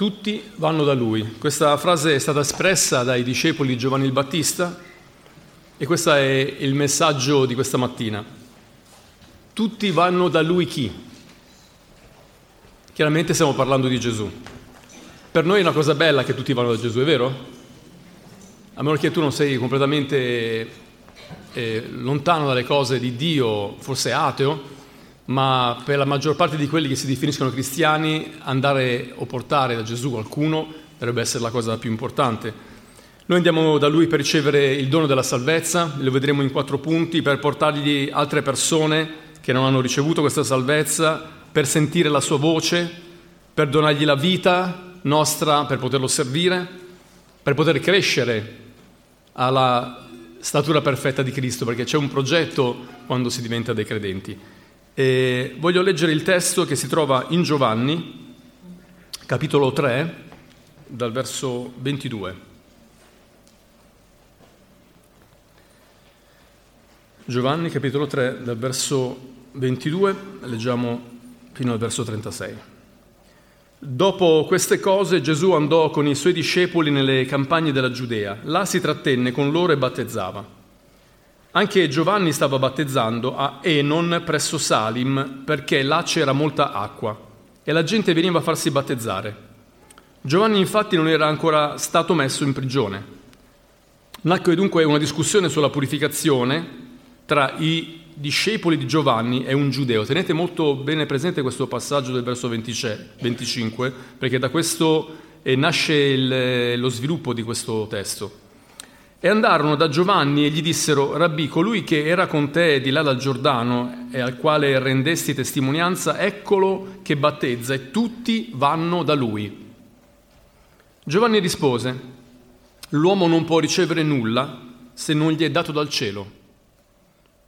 tutti vanno da lui. Questa frase è stata espressa dai discepoli di Giovanni il Battista e questo è il messaggio di questa mattina. Tutti vanno da lui chi? Chiaramente stiamo parlando di Gesù. Per noi è una cosa bella che tutti vanno da Gesù, è vero? A meno che tu non sei completamente eh, lontano dalle cose di Dio, forse ateo, ma per la maggior parte di quelli che si definiscono cristiani andare o portare da Gesù qualcuno dovrebbe essere la cosa più importante. Noi andiamo da Lui per ricevere il dono della salvezza, lo vedremo in quattro punti, per portargli altre persone che non hanno ricevuto questa salvezza, per sentire la sua voce, per donargli la vita nostra, per poterlo servire, per poter crescere alla statura perfetta di Cristo, perché c'è un progetto quando si diventa dei credenti. E voglio leggere il testo che si trova in Giovanni, capitolo 3, dal verso 22. Giovanni, capitolo 3, dal verso 22, leggiamo fino al verso 36. Dopo queste cose Gesù andò con i suoi discepoli nelle campagne della Giudea. Là si trattenne con loro e battezzava. Anche Giovanni stava battezzando a Enon presso Salim perché là c'era molta acqua e la gente veniva a farsi battezzare. Giovanni infatti non era ancora stato messo in prigione. Nacque dunque una discussione sulla purificazione tra i discepoli di Giovanni e un giudeo. Tenete molto bene presente questo passaggio del verso 25 perché da questo eh, nasce il, lo sviluppo di questo testo. E andarono da Giovanni e gli dissero, Rabbi, colui che era con te di là dal Giordano e al quale rendesti testimonianza, eccolo che battezza e tutti vanno da lui. Giovanni rispose, l'uomo non può ricevere nulla se non gli è dato dal cielo.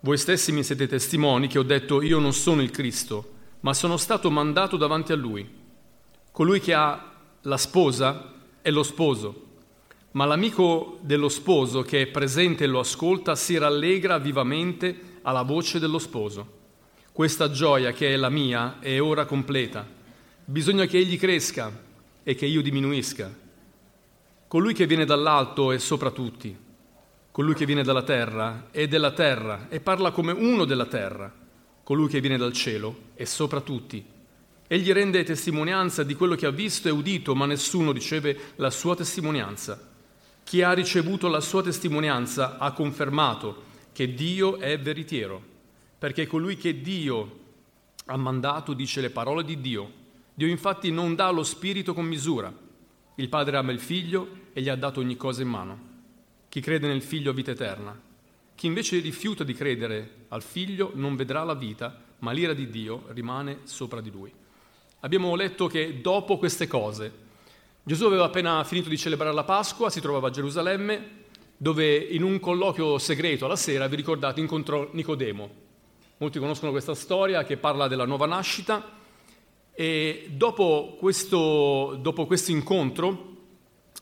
Voi stessi mi siete testimoni che ho detto io non sono il Cristo, ma sono stato mandato davanti a lui. Colui che ha la sposa è lo sposo ma l'amico dello sposo che è presente e lo ascolta si rallegra vivamente alla voce dello sposo. Questa gioia che è la mia è ora completa. Bisogna che egli cresca e che io diminuisca. Colui che viene dall'alto è sopra tutti. Colui che viene dalla terra è della terra e parla come uno della terra. Colui che viene dal cielo è sopra tutti. Egli rende testimonianza di quello che ha visto e udito, ma nessuno riceve la sua testimonianza. Chi ha ricevuto la sua testimonianza ha confermato che Dio è veritiero, perché colui che Dio ha mandato dice le parole di Dio. Dio infatti non dà lo Spirito con misura. Il Padre ama il Figlio e gli ha dato ogni cosa in mano. Chi crede nel Figlio ha vita eterna. Chi invece rifiuta di credere al Figlio non vedrà la vita, ma l'ira di Dio rimane sopra di lui. Abbiamo letto che dopo queste cose, Gesù aveva appena finito di celebrare la Pasqua, si trovava a Gerusalemme, dove in un colloquio segreto alla sera, vi ricordate, incontrò Nicodemo. Molti conoscono questa storia che parla della nuova nascita e dopo questo, dopo questo incontro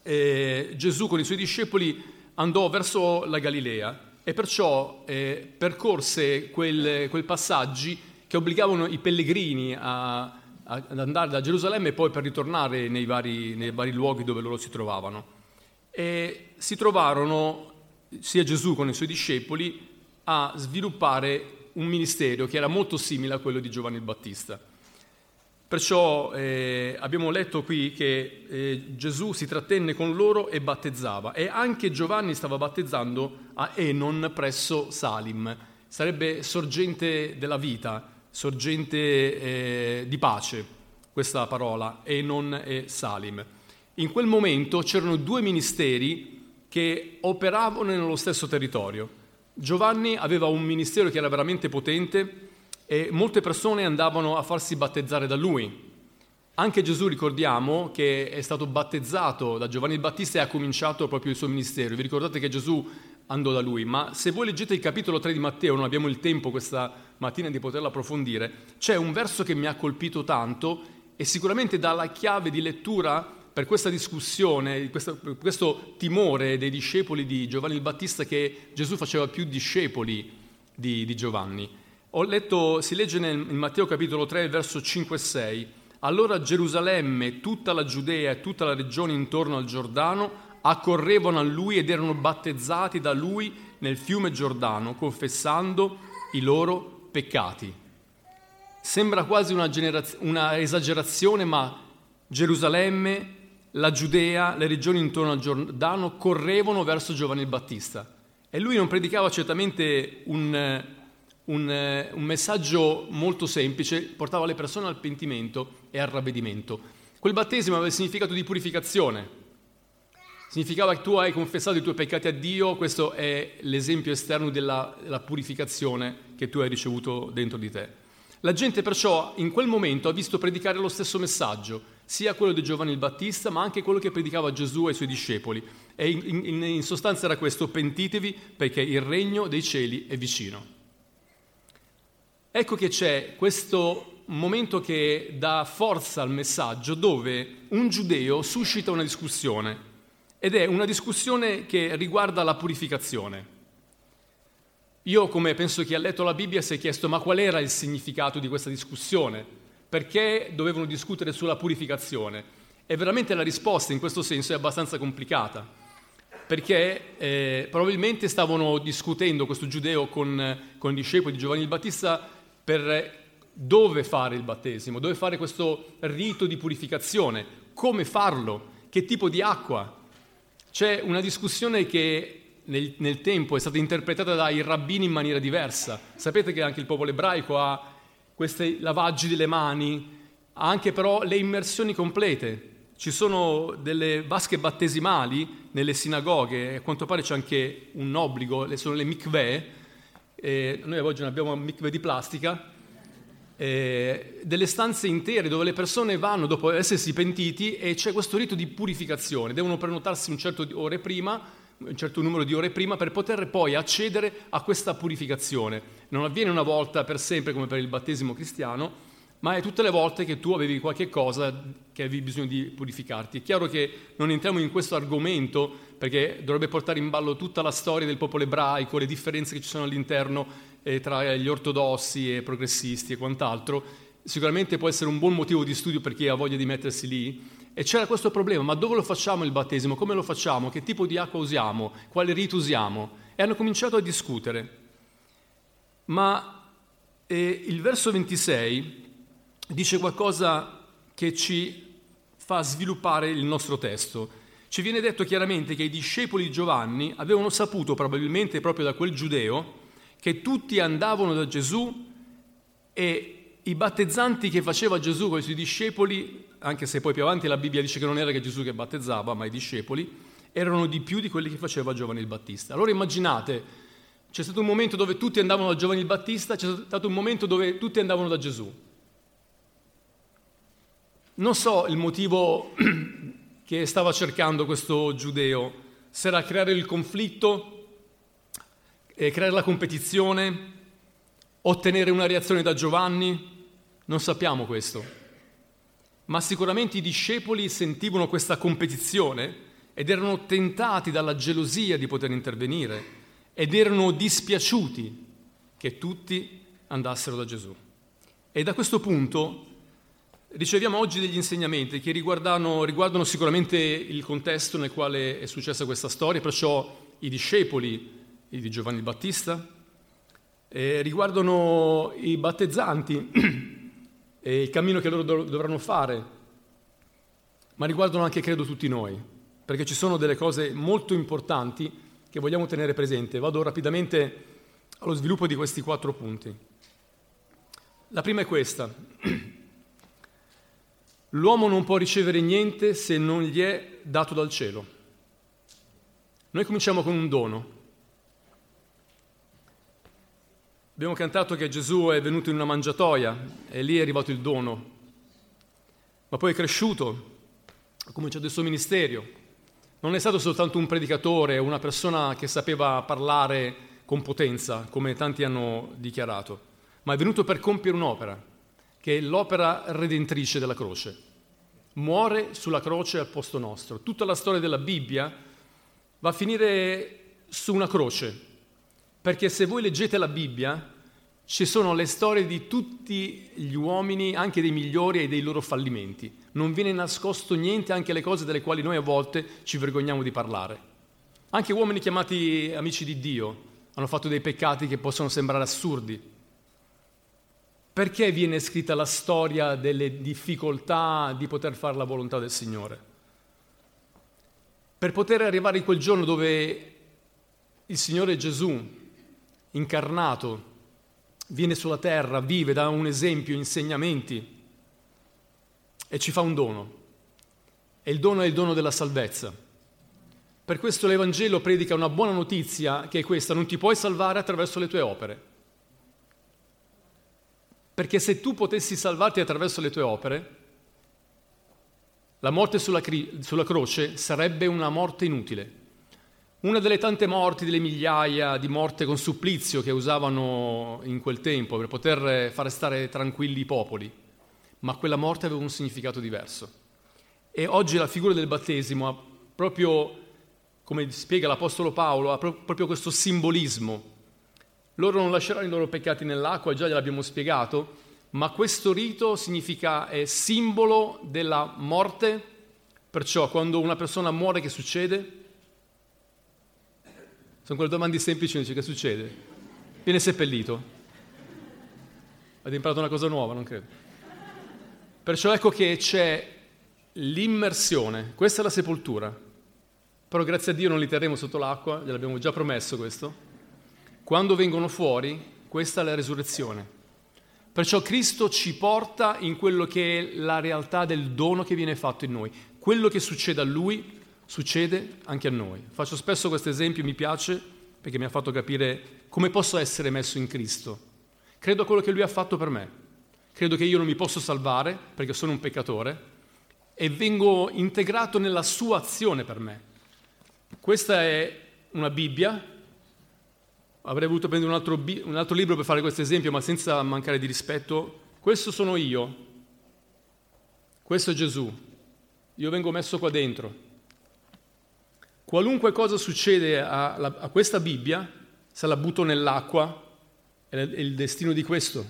eh, Gesù con i suoi discepoli andò verso la Galilea e perciò eh, percorse quei passaggi che obbligavano i pellegrini a, ad andare da Gerusalemme e poi per ritornare nei vari, nei vari luoghi dove loro si trovavano. E si trovarono, sia Gesù con i suoi discepoli, a sviluppare un ministero che era molto simile a quello di Giovanni il Battista. Perciò eh, abbiamo letto qui che eh, Gesù si trattenne con loro e battezzava e anche Giovanni stava battezzando a Enon presso Salim, sarebbe sorgente della vita, sorgente eh, di pace, questa parola, e Salim. In quel momento c'erano due ministeri che operavano nello stesso territorio. Giovanni aveva un ministero che era veramente potente e molte persone andavano a farsi battezzare da lui. Anche Gesù ricordiamo che è stato battezzato da Giovanni il Battista e ha cominciato proprio il suo ministero. Vi ricordate che Gesù andò da lui, ma se voi leggete il capitolo 3 di Matteo, non abbiamo il tempo questa mattina di poterlo approfondire, c'è un verso che mi ha colpito tanto e sicuramente dà la chiave di lettura per questa discussione, questo, questo timore dei discepoli di Giovanni il Battista che Gesù faceva più discepoli di, di Giovanni. Letto, si legge nel, in Matteo capitolo 3, verso 5 e 6, Allora Gerusalemme, tutta la Giudea e tutta la regione intorno al Giordano accorrevano a lui ed erano battezzati da lui nel fiume Giordano, confessando i loro peccati. Sembra quasi una, generaz- una esagerazione, ma Gerusalemme, la Giudea, le regioni intorno al Giordano correvano verso Giovanni il Battista. E lui non predicava certamente un, un, un, messaggio molto semplice, portava le persone al pentimento e al ravvedimento. Quel battesimo aveva il significato di purificazione. Significava che tu hai confessato i tuoi peccati a Dio, questo è l'esempio esterno della, della purificazione che tu hai ricevuto dentro di te. La gente perciò in quel momento ha visto predicare lo stesso messaggio, sia quello di Giovanni il Battista, ma anche quello che predicava Gesù ai suoi discepoli. E in, in, in sostanza era questo, pentitevi perché il regno dei cieli è vicino. Ecco che c'è questo momento che dà forza al messaggio dove un giudeo suscita una discussione ed è una discussione che riguarda la purificazione. Io, come penso chi ha letto la Bibbia, si è chiesto ma qual era il significato di questa discussione? Perché dovevano discutere sulla purificazione? E veramente la risposta in questo senso è abbastanza complicata, perché eh, probabilmente stavano discutendo questo giudeo con, con i discepoli di Giovanni il Battista per dove fare il battesimo, dove fare questo rito di purificazione, come farlo, che tipo di acqua. C'è una discussione che nel, nel, tempo è stata interpretata dai rabbini in maniera diversa. Sapete che anche il popolo ebraico ha questi lavaggi delle mani, ha anche però le immersioni complete. Ci sono delle vasche battesimali nelle sinagoghe, a quanto pare c'è anche un obbligo, sono le mikveh, eh, noi oggi non abbiamo mikveh di plastica, eh, delle stanze intere dove le persone vanno dopo essersi pentiti e c'è questo rito di purificazione, devono prenotarsi un certo prima un certo numero di ore prima per poter poi accedere a questa purificazione. Non avviene una volta per sempre come per il battesimo cristiano, ma è tutte le volte che tu avevi qualche cosa che avevi bisogno di purificarti. È chiaro che non entriamo in questo argomento perché dovrebbe portare in ballo tutta la storia del popolo ebraico, le differenze che ci sono all'interno eh, tra gli ortodossi e progressisti e quant'altro. Sicuramente può essere un buon motivo di studio per chi ha voglia di mettersi lì, e c'era questo problema, ma dove lo facciamo il battesimo? Come lo facciamo? Che tipo di acqua usiamo? Quale rito usiamo? E hanno cominciato a discutere. Ma eh, il verso 26 dice qualcosa che ci fa sviluppare il nostro testo. Ci viene detto chiaramente che i discepoli di Giovanni avevano saputo, probabilmente proprio da quel giudeo, che tutti andavano da Gesù e i battezzanti che faceva Gesù con i suoi discepoli, anche se poi più avanti la Bibbia dice che non era che Gesù che battezzava, ma i discepoli, erano di più di quelli che faceva Giovanni il Battista. Allora immaginate, c'è stato un momento dove tutti andavano da Giovanni il Battista, c'è stato un momento dove tutti andavano da Gesù. Non so il motivo che stava cercando questo giudeo, se era creare il conflitto, creare la competizione, ottenere una reazione da Giovanni? Non sappiamo questo. Ma sicuramente i discepoli sentivano questa competizione ed erano tentati dalla gelosia di poter intervenire ed erano dispiaciuti che tutti andassero da Gesù. E da questo punto riceviamo oggi degli insegnamenti che riguardano, riguardano sicuramente il contesto nel quale è successa questa storia, perciò i discepoli di Giovanni Battista, eh, riguardano i battezzanti e il cammino che loro dovranno fare, ma riguardano anche, credo, tutti noi, perché ci sono delle cose molto importanti che vogliamo tenere presente. Vado rapidamente allo sviluppo di questi quattro punti. La prima è questa. L'uomo non può ricevere niente se non gli è dato dal cielo. Noi cominciamo con un dono, Abbiamo cantato che Gesù è venuto in una mangiatoia e lì è arrivato il dono, ma poi è cresciuto, ha cominciato il suo ministero. Non è stato soltanto un predicatore, una persona che sapeva parlare con potenza, come tanti hanno dichiarato, ma è venuto per compiere un'opera, che è l'opera redentrice della croce. Muore sulla croce al posto nostro. Tutta la storia della Bibbia va a finire su una croce, perché se voi leggete la Bibbia ci sono le storie di tutti gli uomini, anche dei migliori e dei loro fallimenti. Non viene nascosto niente, anche le cose delle quali noi a volte ci vergogniamo di parlare. Anche uomini chiamati amici di Dio hanno fatto dei peccati che possono sembrare assurdi. Perché viene scritta la storia delle difficoltà di poter fare la volontà del Signore? Per poter arrivare in quel giorno dove il Signore Gesù, incarnato, viene sulla terra, vive, dà un esempio, insegnamenti e ci fa un dono. E il dono è il dono della salvezza. Per questo l'Evangelo predica una buona notizia che è questa, non ti puoi salvare attraverso le tue opere. Perché se tu potessi salvarti attraverso le tue opere, la morte sulla, cri- sulla croce sarebbe una morte inutile. Una delle tante morti, delle migliaia di morte con supplizio che usavano in quel tempo per poter fare stare tranquilli i popoli, ma quella morte aveva un significato diverso. E oggi la figura del battesimo ha proprio, come spiega l'Apostolo Paolo, ha proprio questo simbolismo. Loro non lasceranno i loro peccati nell'acqua, già gliel'abbiamo spiegato, ma questo rito significa, è simbolo della morte, perciò quando una persona muore che succede? Sono quelle domande semplici, dice che succede? Viene seppellito. Avete imparato una cosa nuova, non credo. Perciò ecco che c'è l'immersione, questa è la sepoltura. Però grazie a Dio non li terremo sotto l'acqua, gliel'abbiamo già promesso questo. Quando vengono fuori, questa è la resurrezione. Perciò Cristo ci porta in quello che è la realtà del dono che viene fatto in noi. Quello che succede a Lui succede anche a noi. Faccio spesso questo esempio, mi piace perché mi ha fatto capire come posso essere messo in Cristo. Credo a quello che Lui ha fatto per me. Credo che io non mi posso salvare perché sono un peccatore e vengo integrato nella sua azione per me. Questa è una Bibbia. Avrei voluto prendere un altro, un altro libro per fare questo esempio, ma senza mancare di rispetto. Questo sono io. Questo è Gesù. Io vengo messo qua dentro. Qualunque cosa succede a, a questa Bibbia, se la butto nell'acqua, è il destino di questo.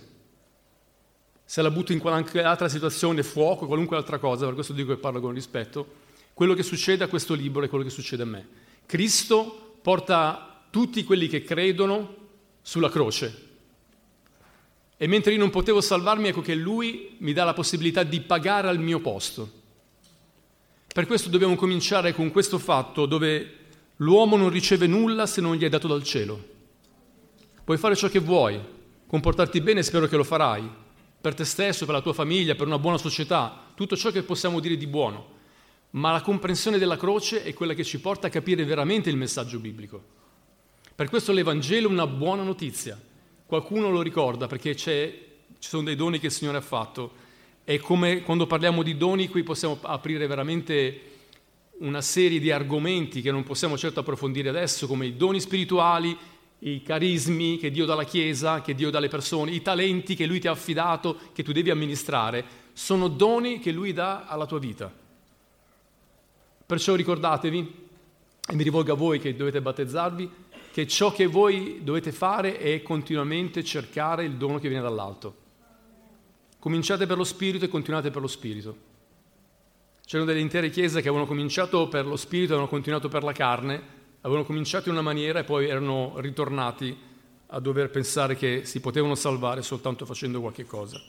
Se la butto in qualche altra situazione, fuoco, qualunque altra cosa, per questo dico che parlo con rispetto, quello che succede a questo libro è quello che succede a me. Cristo porta tutti quelli che credono sulla croce. E mentre io non potevo salvarmi, ecco che Lui mi dà la possibilità di pagare al mio posto. Per questo dobbiamo cominciare con questo fatto dove l'uomo non riceve nulla se non gli è dato dal cielo. Puoi fare ciò che vuoi, comportarti bene, spero che lo farai, per te stesso, per la tua famiglia, per una buona società, tutto ciò che possiamo dire di buono. Ma la comprensione della croce è quella che ci porta a capire veramente il messaggio biblico. Per questo l'Evangelo è una buona notizia. Qualcuno lo ricorda perché ci sono dei doni che il Signore ha fatto è come quando parliamo di doni, qui possiamo aprire veramente una serie di argomenti che non possiamo certo approfondire adesso, come i doni spirituali, i carismi che Dio dà alla Chiesa, che Dio dà alle persone, i talenti che Lui ti ha affidato, che tu devi amministrare, sono doni che Lui dà alla tua vita. Perciò ricordatevi, e mi rivolgo a voi che dovete battezzarvi, che ciò che voi dovete fare è continuamente cercare il dono che viene dall'alto. Cominciate per lo Spirito e continuate per lo Spirito. C'erano delle intere chiese che avevano cominciato per lo Spirito avevano continuato per la carne, avevano cominciato in una maniera e poi erano ritornati a dover pensare che si potevano salvare soltanto facendo qualche cosa.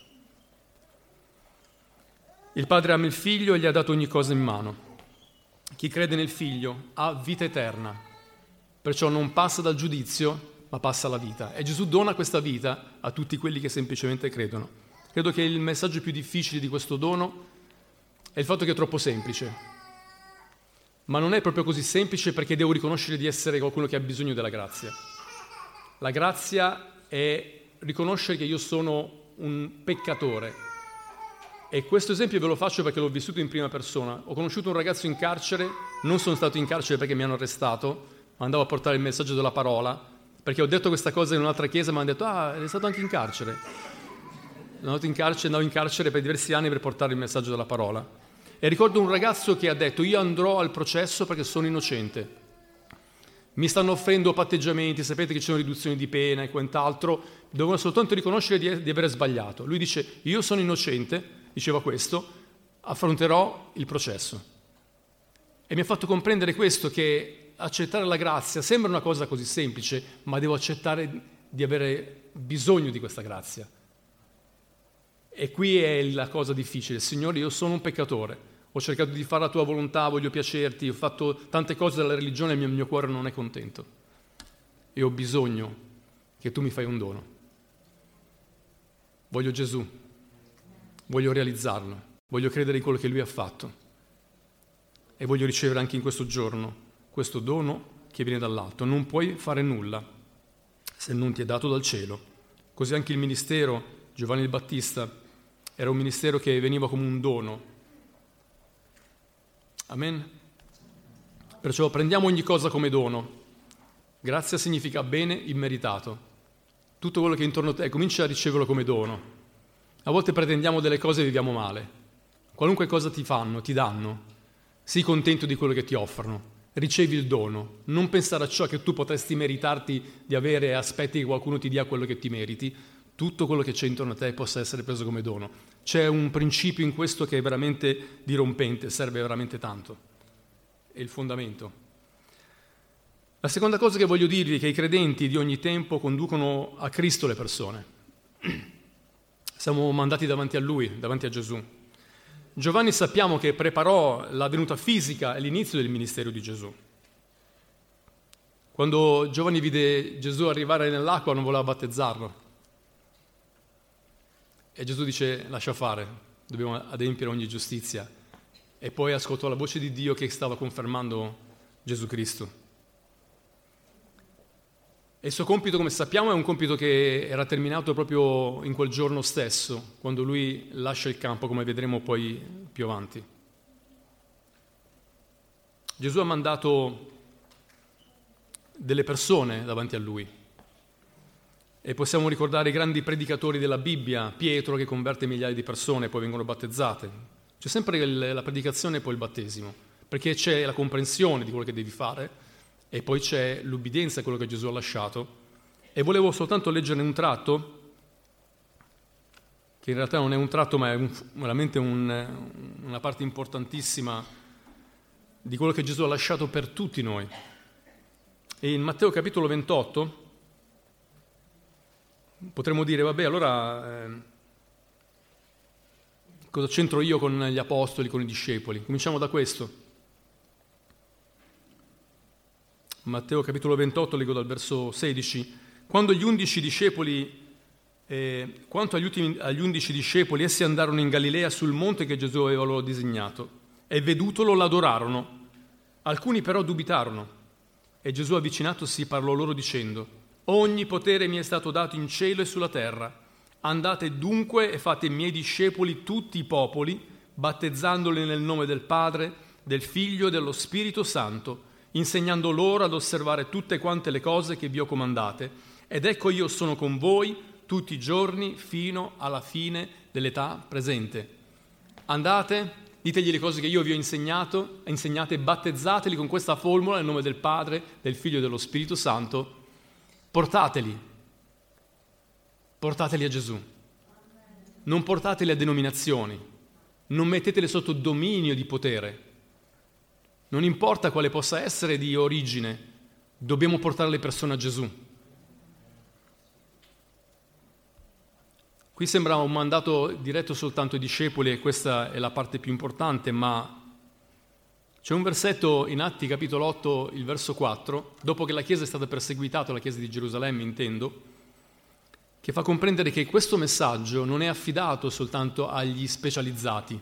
Il Padre ama il Figlio e gli ha dato ogni cosa in mano. Chi crede nel Figlio ha vita eterna, perciò non passa dal giudizio, ma passa alla vita. E Gesù dona questa vita a tutti quelli che semplicemente credono. Credo che il messaggio più difficile di questo dono è il fatto che è troppo semplice. Ma non è proprio così semplice perché devo riconoscere di essere qualcuno che ha bisogno della grazia. La grazia è riconoscere che io sono un peccatore. E questo esempio ve lo faccio perché l'ho vissuto in prima persona. Ho conosciuto un ragazzo in carcere, non sono stato in carcere perché mi hanno arrestato, ma andavo a portare il messaggio della parola, perché ho detto questa cosa in un'altra chiesa e mi hanno detto, ah, è stato anche in carcere andato in carcere, andavo in carcere per diversi anni per portare il messaggio della parola. E ricordo un ragazzo che ha detto io andrò al processo perché sono innocente. Mi stanno offrendo patteggiamenti, sapete che ci sono riduzioni di pena e quant'altro, devono soltanto riconoscere di, di avere sbagliato. Lui dice, io sono innocente, diceva questo, affronterò il processo. E mi ha fatto comprendere questo, che accettare la grazia sembra una cosa così semplice, ma devo accettare di avere bisogno di questa grazia. E qui è la cosa difficile. Signore, io sono un peccatore, ho cercato di fare la tua volontà, voglio piacerti, ho fatto tante cose della religione e il mio cuore non è contento. E ho bisogno che tu mi fai un dono. Voglio Gesù, voglio realizzarlo, voglio credere in quello che Lui ha fatto e voglio ricevere anche in questo giorno questo dono che viene dall'alto. Non puoi fare nulla se non ti è dato dal cielo. Così anche il ministero, Giovanni il Battista, era un ministero che veniva come un dono. Amen? Perciò prendiamo ogni cosa come dono. Grazia significa bene immeritato tutto quello che è intorno a te, comincia a riceverlo come dono. A volte pretendiamo delle cose e viviamo male. Qualunque cosa ti fanno, ti danno, sii contento di quello che ti offrono, ricevi il dono, non pensare a ciò che tu potresti meritarti di avere e aspetti che qualcuno ti dia quello che ti meriti, tutto quello che c'è intorno a te possa essere preso come dono. C'è un principio in questo che è veramente dirompente, serve veramente tanto. È il fondamento. La seconda cosa che voglio dirvi è che i credenti di ogni tempo conducono a Cristo le persone. Siamo mandati davanti a Lui, davanti a Gesù. Giovanni sappiamo che preparò la venuta fisica e l'inizio del ministero di Gesù. Quando Giovanni vide Gesù arrivare nell'acqua non voleva battezzarlo. E Gesù dice lascia fare, dobbiamo adempiere ogni giustizia. E poi ascoltò la voce di Dio che stava confermando Gesù Cristo. E il suo compito, come sappiamo, è un compito che era terminato proprio in quel giorno stesso, quando lui lascia il campo, come vedremo poi più avanti. Gesù ha mandato delle persone davanti a lui. E possiamo ricordare i grandi predicatori della Bibbia, Pietro che converte migliaia di persone e poi vengono battezzate. C'è sempre la predicazione e poi il battesimo, perché c'è la comprensione di quello che devi fare e poi c'è l'ubbidienza a quello che Gesù ha lasciato. E volevo soltanto leggere un tratto, che in realtà non è un tratto, ma è un, veramente un, una parte importantissima di quello che Gesù ha lasciato per tutti noi. E in Matteo capitolo 28 potremmo dire, vabbè, allora eh, cosa c'entro io con gli apostoli, con i discepoli? Cominciamo da questo. Matteo capitolo 28, leggo dal verso 16. Quando gli undici discepoli, eh, quanto agli, ultimi, agli undici discepoli, essi andarono in Galilea sul monte che Gesù aveva loro disegnato e vedutolo l'adorarono. Alcuni però dubitarono e Gesù avvicinatosi parlò loro dicendo, ogni potere mi è stato dato in cielo e sulla terra. Andate dunque e fate miei discepoli tutti i popoli, battezzandoli nel nome del Padre, del Figlio e dello Spirito Santo, insegnando loro ad osservare tutte quante le cose che vi ho comandate. Ed ecco io sono con voi tutti i giorni fino alla fine dell'età presente. Andate, ditegli le cose che io vi ho insegnato, insegnate, battezzateli con questa formula nel nome del Padre, del Figlio e dello Spirito Santo. Portateli, portateli a Gesù. Non portateli a denominazioni, non metteteli sotto dominio di potere non importa quale possa essere di origine, dobbiamo portare le persone a Gesù. Qui sembra un mandato diretto soltanto ai discepoli e questa è la parte più importante, ma c'è un versetto in Atti capitolo 8, il verso 4, dopo che la Chiesa è stata perseguitata, la Chiesa di Gerusalemme intendo, che fa comprendere che questo messaggio non è affidato soltanto agli specializzati,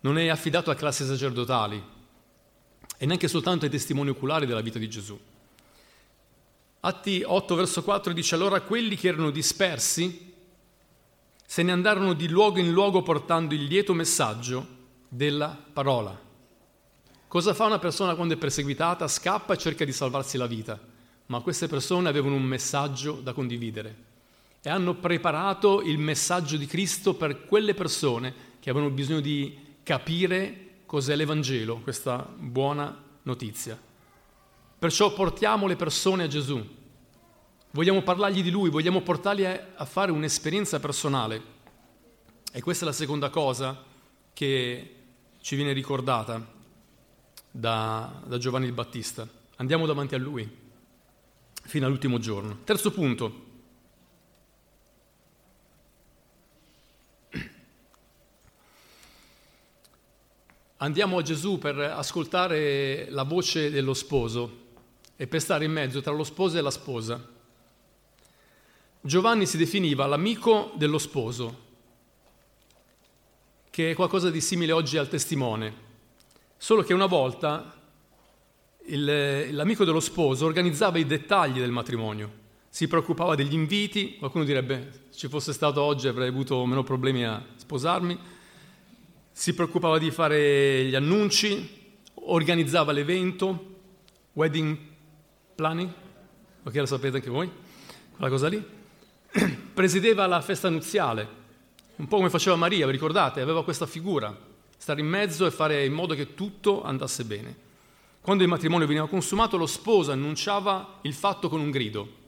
non è affidato a classi sacerdotali, e neanche soltanto ai testimoni oculari della vita di Gesù. Atti 8 verso 4 dice allora quelli che erano dispersi se ne andarono di luogo in luogo portando il lieto messaggio della parola. Cosa fa una persona quando è perseguitata? Scappa e cerca di salvarsi la vita, ma queste persone avevano un messaggio da condividere e hanno preparato il messaggio di Cristo per quelle persone che avevano bisogno di capire cos'è l'Evangelo, questa buona notizia. Perciò portiamo le persone a Gesù. vogliamo parlargli di lui, vogliamo portarli a, fare un'esperienza personale. E questa è la seconda cosa che ci viene ricordata da, da Giovanni il Battista. Andiamo davanti a lui fino all'ultimo giorno. Terzo punto. Andiamo a Gesù per ascoltare la voce dello sposo e per stare in mezzo tra lo sposo e la sposa. Giovanni si definiva l'amico dello sposo, che è qualcosa di simile oggi al testimone, solo che una volta il, l'amico dello sposo organizzava i dettagli del matrimonio, si preoccupava degli inviti, qualcuno direbbe se ci fosse stato oggi avrei avuto meno problemi a sposarmi, si preoccupava di fare gli annunci, organizzava l'evento, wedding planning, ok lo sapete anche voi, quella cosa lì, presiedeva la festa nuziale, un po' come faceva Maria, vi ricordate? Aveva questa figura, stare in mezzo e fare in modo che tutto andasse bene. Quando il matrimonio veniva consumato, lo sposo annunciava il fatto con un grido.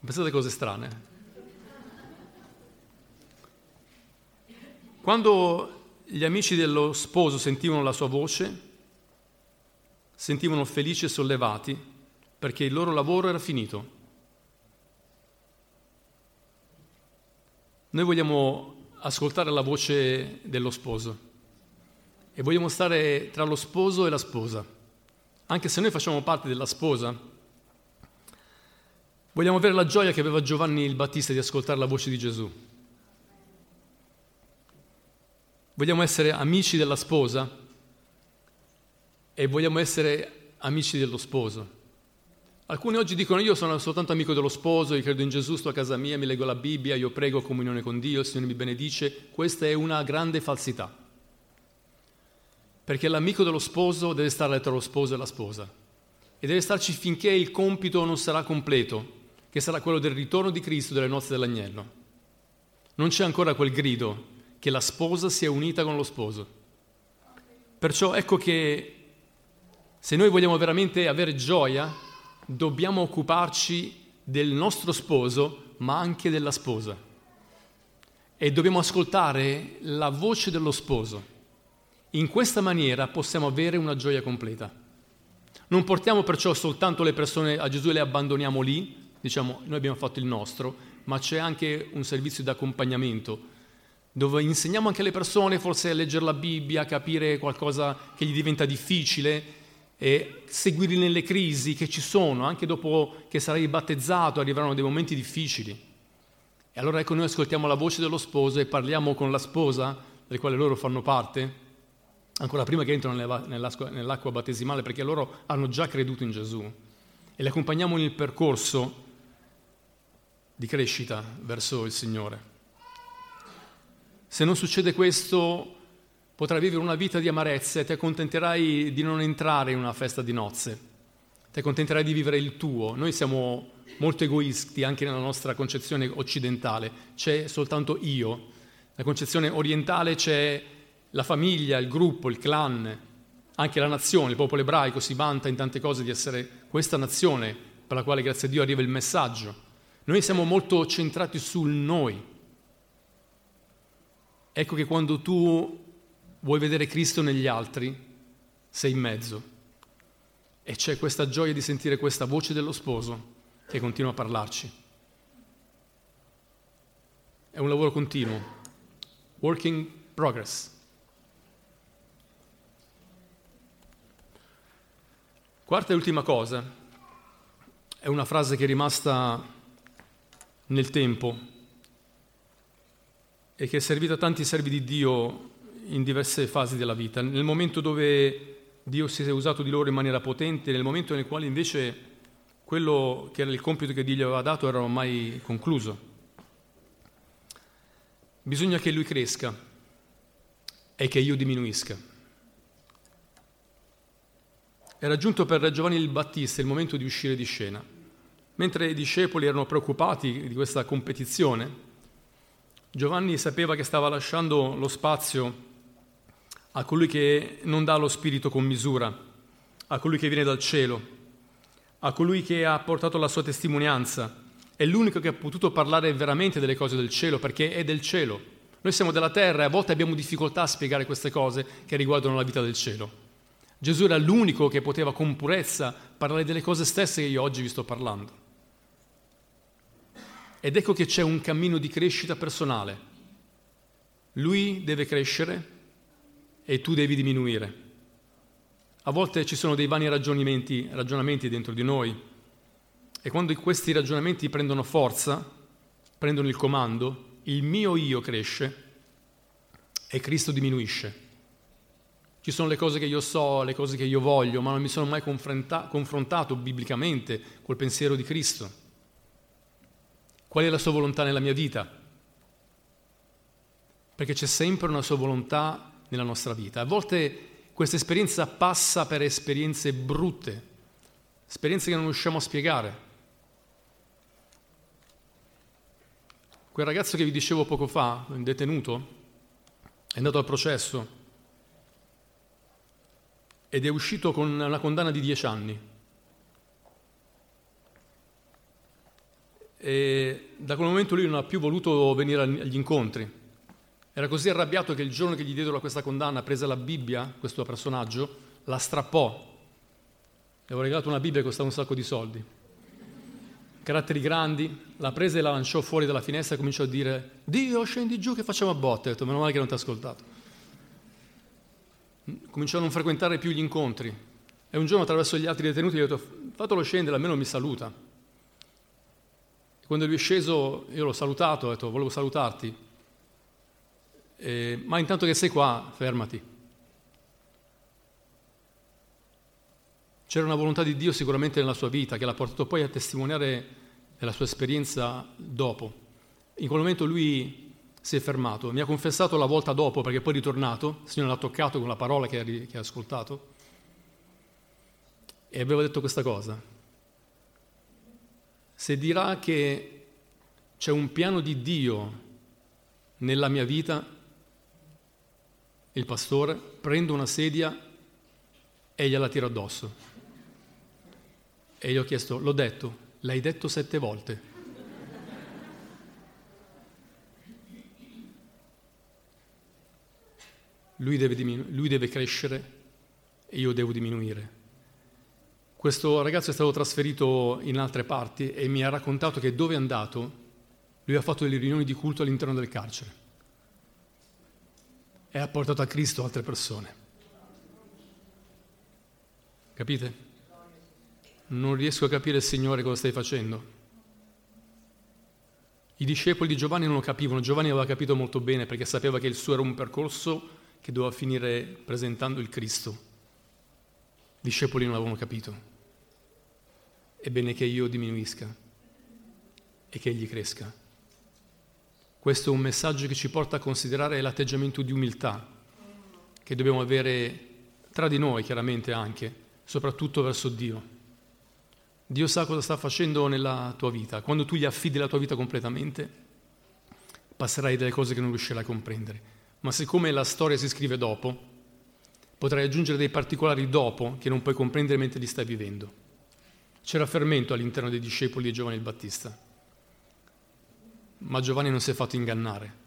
Pensate cose strane. Quando gli amici dello sposo sentivano la sua voce, sentivano felici e sollevati perché il loro lavoro era finito. Noi vogliamo ascoltare la voce dello sposo e vogliamo stare tra lo sposo e la sposa. Anche se noi facciamo parte della sposa, vogliamo avere la gioia che aveva Giovanni il Battista di ascoltare la voce di Gesù. Vogliamo essere amici della sposa e vogliamo essere amici dello sposo. Alcuni oggi dicono io sono soltanto amico dello sposo, io credo in Gesù, sto a casa mia, mi leggo la Bibbia, io prego comunione con Dio, il Signore mi benedice. Questa è una grande falsità. Perché l'amico dello sposo deve stare tra lo sposo e la sposa. E deve starci finché il compito non sarà completo, che sarà quello del ritorno di Cristo delle nozze dell'agnello. Non c'è ancora quel grido che la sposa sia unita con lo sposo. Perciò ecco che se noi vogliamo veramente avere gioia, dobbiamo occuparci del nostro sposo, ma anche della sposa. E dobbiamo ascoltare la voce dello sposo. In questa maniera possiamo avere una gioia completa. Non portiamo perciò soltanto le persone a Gesù e le abbandoniamo lì, diciamo noi abbiamo fatto il nostro, ma c'è anche un servizio di accompagnamento dove insegniamo anche alle persone forse a leggere la Bibbia, a capire qualcosa che gli diventa difficile e seguirli nelle crisi che ci sono, anche dopo che sarai battezzato arriveranno dei momenti difficili. E allora ecco noi ascoltiamo la voce dello sposo e parliamo con la sposa, del quale loro fanno parte, ancora prima che entrano nell'acqua, nell'acqua battesimale, perché loro hanno già creduto in Gesù, e le accompagniamo nel percorso di crescita verso il Signore. Se non succede questo, potrai vivere una vita di amarezza e ti accontenterai di non entrare in una festa di nozze, ti accontenterai di vivere il tuo. Noi siamo molto egoisti anche nella nostra concezione occidentale, c'è soltanto io. Nella concezione orientale c'è la famiglia, il gruppo, il clan, anche la nazione, il popolo ebraico si vanta in tante cose di essere questa nazione per la quale grazie a Dio arriva il messaggio. Noi siamo molto centrati sul noi, Ecco che quando tu vuoi vedere Cristo negli altri, sei in mezzo. E c'è questa gioia di sentire questa voce dello sposo che continua a parlarci. È un lavoro continuo, working progress. Quarta e ultima cosa, è una frase che è rimasta nel tempo e che è servita a tanti servi di Dio in diverse fasi della vita. Nel momento dove Dio si è usato di loro in maniera potente, nel momento nel quale invece quello che era il compito che Dio gli aveva dato era ormai concluso. Bisogna che lui cresca e che io diminuisca. Era giunto per Giovanni il Battista il momento di uscire di scena. Mentre i discepoli erano preoccupati di questa competizione, Giovanni sapeva che stava lasciando lo spazio a colui che non dà lo spirito con misura, a colui che viene dal cielo, a colui che ha portato la sua testimonianza. È l'unico che ha potuto parlare veramente delle cose del cielo perché è del cielo. Noi siamo della terra e a volte abbiamo difficoltà a spiegare queste cose che riguardano la vita del cielo. Gesù era l'unico che poteva con purezza parlare delle cose stesse che io oggi vi sto parlando. Ed ecco che c'è un cammino di crescita personale. Lui deve crescere e tu devi diminuire. A volte ci sono dei vani ragionamenti, ragionamenti dentro di noi e quando questi ragionamenti prendono forza, prendono il comando, il mio io cresce e Cristo diminuisce. Ci sono le cose che io so, le cose che io voglio, ma non mi sono mai confrontato biblicamente col pensiero di Cristo. Qual è la sua volontà nella mia vita? Perché c'è sempre una sua volontà nella nostra vita. A volte questa esperienza passa per esperienze brutte, esperienze che non riusciamo a spiegare. Quel ragazzo che vi dicevo poco fa, detenuto, è andato al processo ed è uscito con una condanna di dieci anni. E da quel momento lui non ha più voluto venire agli incontri. Era così arrabbiato che il giorno che gli diedero questa condanna prese la Bibbia, questo personaggio, la strappò. Le avevo regalato una Bibbia che costava un sacco di soldi. Caratteri grandi, la prese e la lanciò fuori dalla finestra e cominciò a dire Dio scendi giù che facciamo a botte. Ho detto meno male che non ti ha ascoltato cominciò a non frequentare più gli incontri e un giorno attraverso gli altri detenuti gli ho detto fatelo scendere, almeno mi saluta. quando lui è sceso io l'ho salutato, ho detto volevo salutarti, eh, ma intanto che sei qua fermati. C'era una volontà di Dio sicuramente nella sua vita che l'ha portato poi a testimoniare della sua esperienza dopo. In quel momento lui si è fermato, mi ha confessato la volta dopo perché poi è ritornato, il Signore l'ha toccato con la parola che ha, ascoltato e aveva detto questa cosa. Se dirà che c'è un piano di Dio nella mia vita, il pastore, prendo una sedia e gliela tiro addosso. E gli ho chiesto, l'ho detto, l'hai detto sette volte. lui deve, diminu- lui deve crescere e io devo diminuire. Questo ragazzo è stato trasferito in altre parti e mi ha raccontato che dove è andato lui ha fatto delle riunioni di culto all'interno del carcere e ha portato a Cristo altre persone. Capite? Non riesco a capire, Signore, cosa stai facendo. I discepoli di Giovanni non lo capivano, Giovanni aveva capito molto bene perché sapeva che il suo era un percorso che doveva finire presentando il Cristo. I discepoli non l'avevano capito. È bene che io diminuisca e che egli cresca. Questo è un messaggio che ci porta a considerare l'atteggiamento di umiltà che dobbiamo avere tra di noi, chiaramente anche, soprattutto verso Dio. Dio sa cosa sta facendo nella tua vita. Quando tu gli affidi la tua vita completamente, passerai delle cose che non riuscirai a comprendere ma siccome la storia si scrive dopo, potrai aggiungere dei particolari dopo che non puoi comprendere mentre li stai vivendo. C'era fermento all'interno dei discepoli di Giovanni il Battista, ma Giovanni non si è fatto ingannare,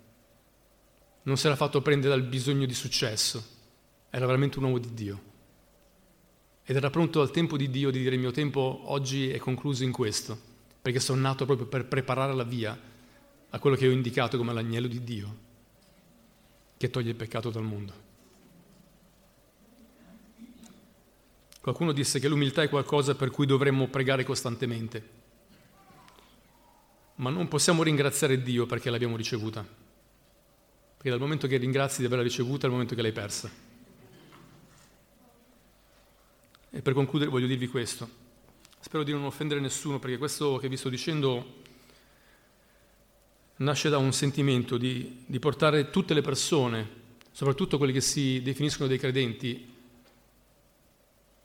non si era fatto prendere dal bisogno di successo, era veramente un uomo di Dio. Ed era pronto al tempo di Dio di dire il mio tempo oggi è concluso in questo, perché sono nato proprio per preparare la via a quello che ho indicato come l'agnello di Dio che toglie il peccato dal mondo. Qualcuno disse che l'umiltà è qualcosa per cui dovremmo pregare costantemente, ma non possiamo ringraziare Dio perché l'abbiamo ricevuta, perché dal momento che ringrazi di averla ricevuta è il momento che l'hai persa. E per concludere voglio dirvi questo, spero di non offendere nessuno perché questo che vi sto dicendo nasce da un sentimento di, di portare tutte le persone, soprattutto quelle che si definiscono dei credenti,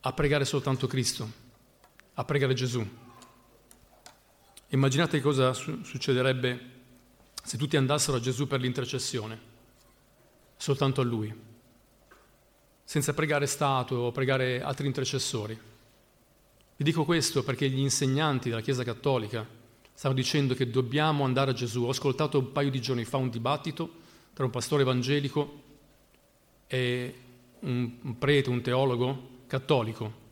a pregare soltanto Cristo, a pregare Gesù. Immaginate cosa su- succederebbe se tutti andassero a Gesù per l'intercessione, soltanto a Lui, senza pregare statue o pregare altri intercessori. Vi dico questo perché gli insegnanti della Chiesa Cattolica stanno dicendo che dobbiamo andare a Gesù. Ho ascoltato un paio di giorni fa un dibattito tra un pastore evangelico e un, prete, un teologo cattolico.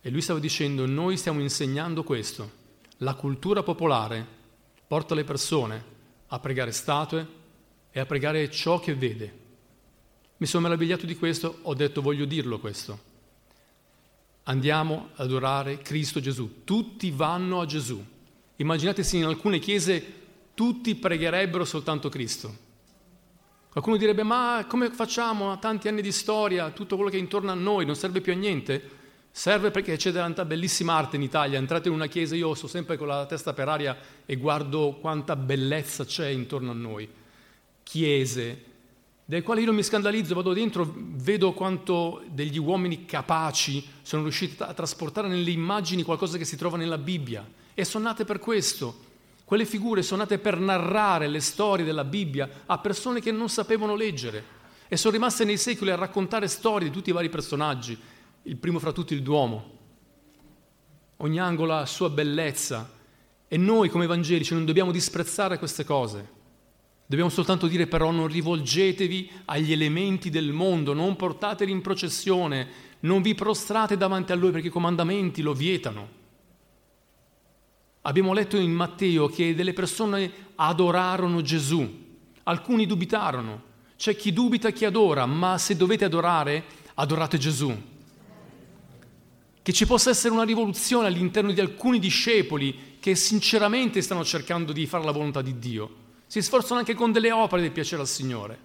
E lui stava dicendo, noi stiamo insegnando questo. La cultura popolare porta le persone a pregare statue e a pregare ciò che vede. Mi sono meravigliato di questo, ho detto voglio dirlo questo. Andiamo ad adorare Cristo Gesù. Tutti vanno a Gesù. Immaginate se in alcune chiese tutti pregherebbero soltanto Cristo. Qualcuno direbbe, ma come facciamo a tanti anni di storia, tutto quello che è intorno a noi non serve più a niente? Serve perché c'è tanta bellissima arte in Italia. Entrate in una chiesa, io sto sempre con la testa per aria e guardo quanta bellezza c'è intorno a noi. Chiese, dai quali io non mi scandalizzo, vado dentro, vedo quanto degli uomini capaci sono riusciti a trasportare nelle immagini qualcosa che si trova nella Bibbia. E sono nate per questo. Quelle figure sono nate per narrare le storie della Bibbia a persone che non sapevano leggere e sono rimaste nei secoli a raccontare storie di tutti i vari personaggi, il primo fra tutti il Duomo. Ogni angolo ha sua bellezza e noi come evangelici non dobbiamo disprezzare queste cose. Dobbiamo soltanto dire però non rivolgetevi agli elementi del mondo, non portateli in processione, non vi prostrate davanti a lui perché i comandamenti lo vietano. Abbiamo letto in Matteo che delle persone adorarono Gesù, alcuni dubitarono, c'è chi dubita e chi adora, ma se dovete adorare, adorate Gesù. Che ci possa essere una rivoluzione all'interno di alcuni discepoli che sinceramente stanno cercando di fare la volontà di Dio, si sforzano anche con delle opere di piacere al Signore.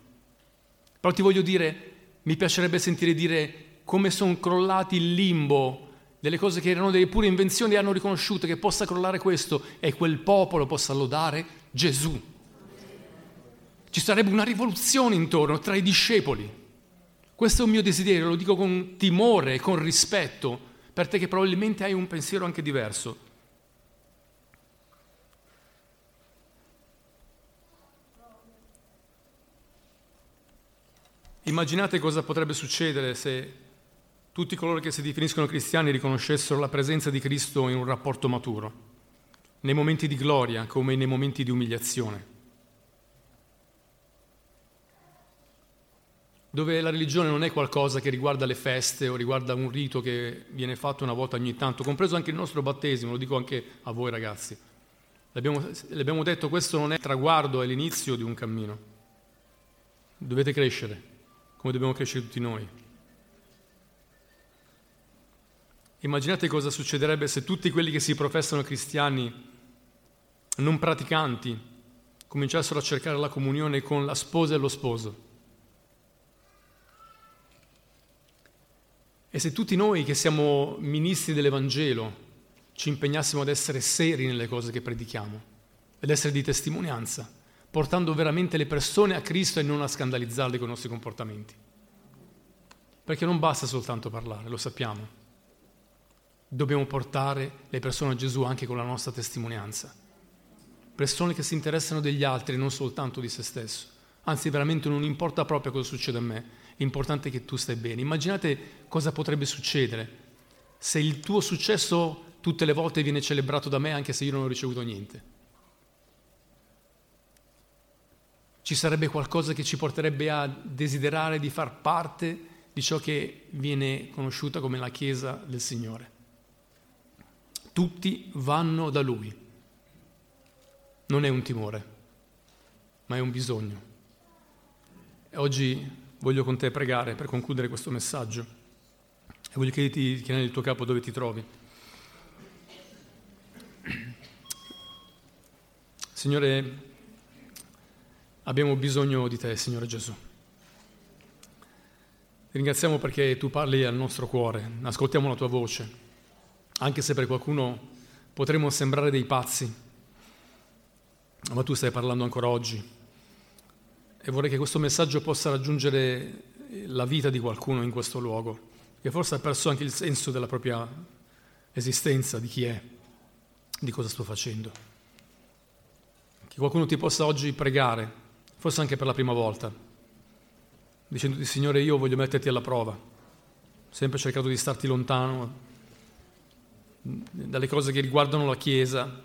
Però ti voglio dire, mi piacerebbe sentire dire come sono crollati il limbo delle cose che erano delle pure invenzioni e hanno riconosciuto che possa crollare questo e quel popolo possa lodare Gesù. Ci sarebbe una rivoluzione intorno tra i discepoli. Questo è un mio desiderio, lo dico con timore e con rispetto, per te che probabilmente hai un pensiero anche diverso. Immaginate cosa potrebbe succedere se tutti coloro che si definiscono cristiani riconoscessero la presenza di Cristo in un rapporto maturo, nei momenti di gloria come nei momenti di umiliazione. Dove la religione non è qualcosa che riguarda le feste o riguarda un rito che viene fatto una volta ogni tanto, compreso anche il nostro battesimo, lo dico anche a voi ragazzi. L'abbiamo, l'abbiamo detto, questo non è traguardo, è l'inizio di un cammino. Dovete crescere, come dobbiamo crescere tutti noi. Immaginate cosa succederebbe se tutti quelli che si professano cristiani, non praticanti, cominciassero a cercare la comunione con la sposa e lo sposo. E se tutti noi che siamo ministri dell'Evangelo ci impegnassimo ad essere seri nelle cose che predichiamo, ad essere di testimonianza, portando veramente le persone a Cristo e non a scandalizzarle con i nostri comportamenti. Perché non basta soltanto parlare, lo sappiamo dobbiamo portare le persone a Gesù anche con la nostra testimonianza. Persone che si interessano degli altri, non soltanto di se stesso. Anzi, veramente non importa proprio cosa succede a me, l'importante è che tu stai bene. Immaginate cosa potrebbe succedere se il tuo successo tutte le volte viene celebrato da me anche se io non ho ricevuto niente. Ci sarebbe qualcosa che ci porterebbe a desiderare di far parte di ciò che viene conosciuta come la Chiesa del Signore. Tutti vanno da Lui. Non è un timore, ma è un bisogno. Oggi voglio con te pregare per concludere questo messaggio e voglio chiederti di il tuo capo dove ti trovi. Signore, abbiamo bisogno di te, Signore Gesù. Ti ringraziamo perché tu parli al nostro cuore, ascoltiamo la tua voce anche se per qualcuno potremmo sembrare dei pazzi, ma tu stai parlando ancora oggi e vorrei che questo messaggio possa raggiungere la vita di qualcuno in questo luogo, che forse ha perso anche il senso della propria esistenza, di chi è, di cosa sto facendo. Che qualcuno ti possa oggi pregare, forse anche per la prima volta, dicendoti Signore io voglio metterti alla prova, sempre cercato di starti lontano, dalle cose che riguardano la Chiesa,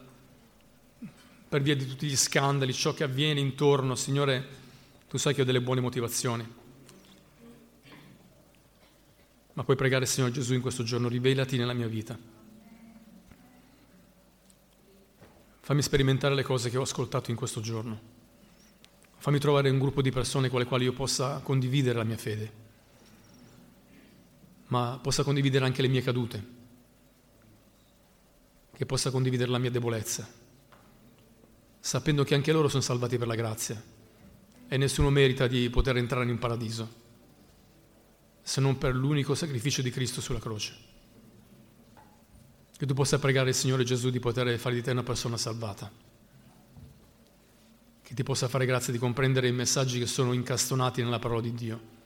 per via di tutti gli scandali, ciò che avviene intorno. Signore, tu sai che ho delle buone motivazioni. Ma puoi pregare, Signore Gesù, in questo giorno, rivelati nella mia vita. Fammi sperimentare le cose che ho ascoltato in questo giorno. Fammi trovare un gruppo di persone con le quali io possa condividere la mia fede, ma possa condividere anche le mie cadute, che possa condividere la mia debolezza, sapendo che anche loro sono salvati per la grazia e nessuno merita di poter entrare in paradiso se non per l'unico sacrificio di Cristo sulla croce. Che tu possa pregare il Signore Gesù di poter fare di te una persona salvata. Che ti possa fare grazia di comprendere i messaggi che sono incastonati nella parola di Dio